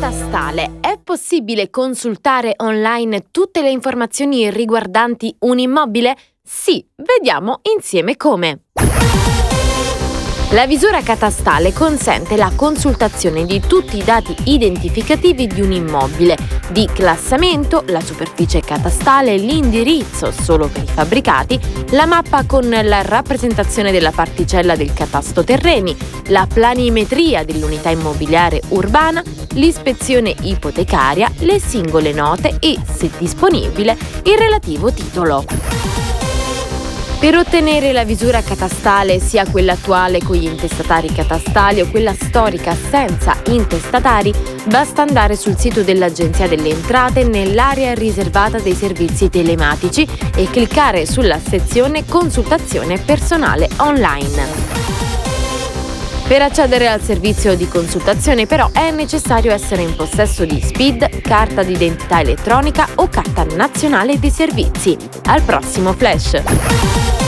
Catastale. È possibile consultare online tutte le informazioni riguardanti un immobile? Sì, vediamo insieme come. La visura catastale consente la consultazione di tutti i dati identificativi di un immobile, di classamento, la superficie catastale, l'indirizzo solo per i fabbricati, la mappa con la rappresentazione della particella del catasto terreni, la planimetria dell'unità immobiliare urbana, l'ispezione ipotecaria, le singole note e, se disponibile, il relativo titolo. Per ottenere la visura catastale, sia quella attuale con gli intestatari catastali o quella storica senza intestatari, basta andare sul sito dell'Agenzia delle Entrate nell'area riservata dei servizi telematici e cliccare sulla sezione Consultazione personale online. Per accedere al servizio di consultazione però è necessario essere in possesso di SPID, carta d'identità elettronica o carta nazionale dei servizi. Al prossimo flash!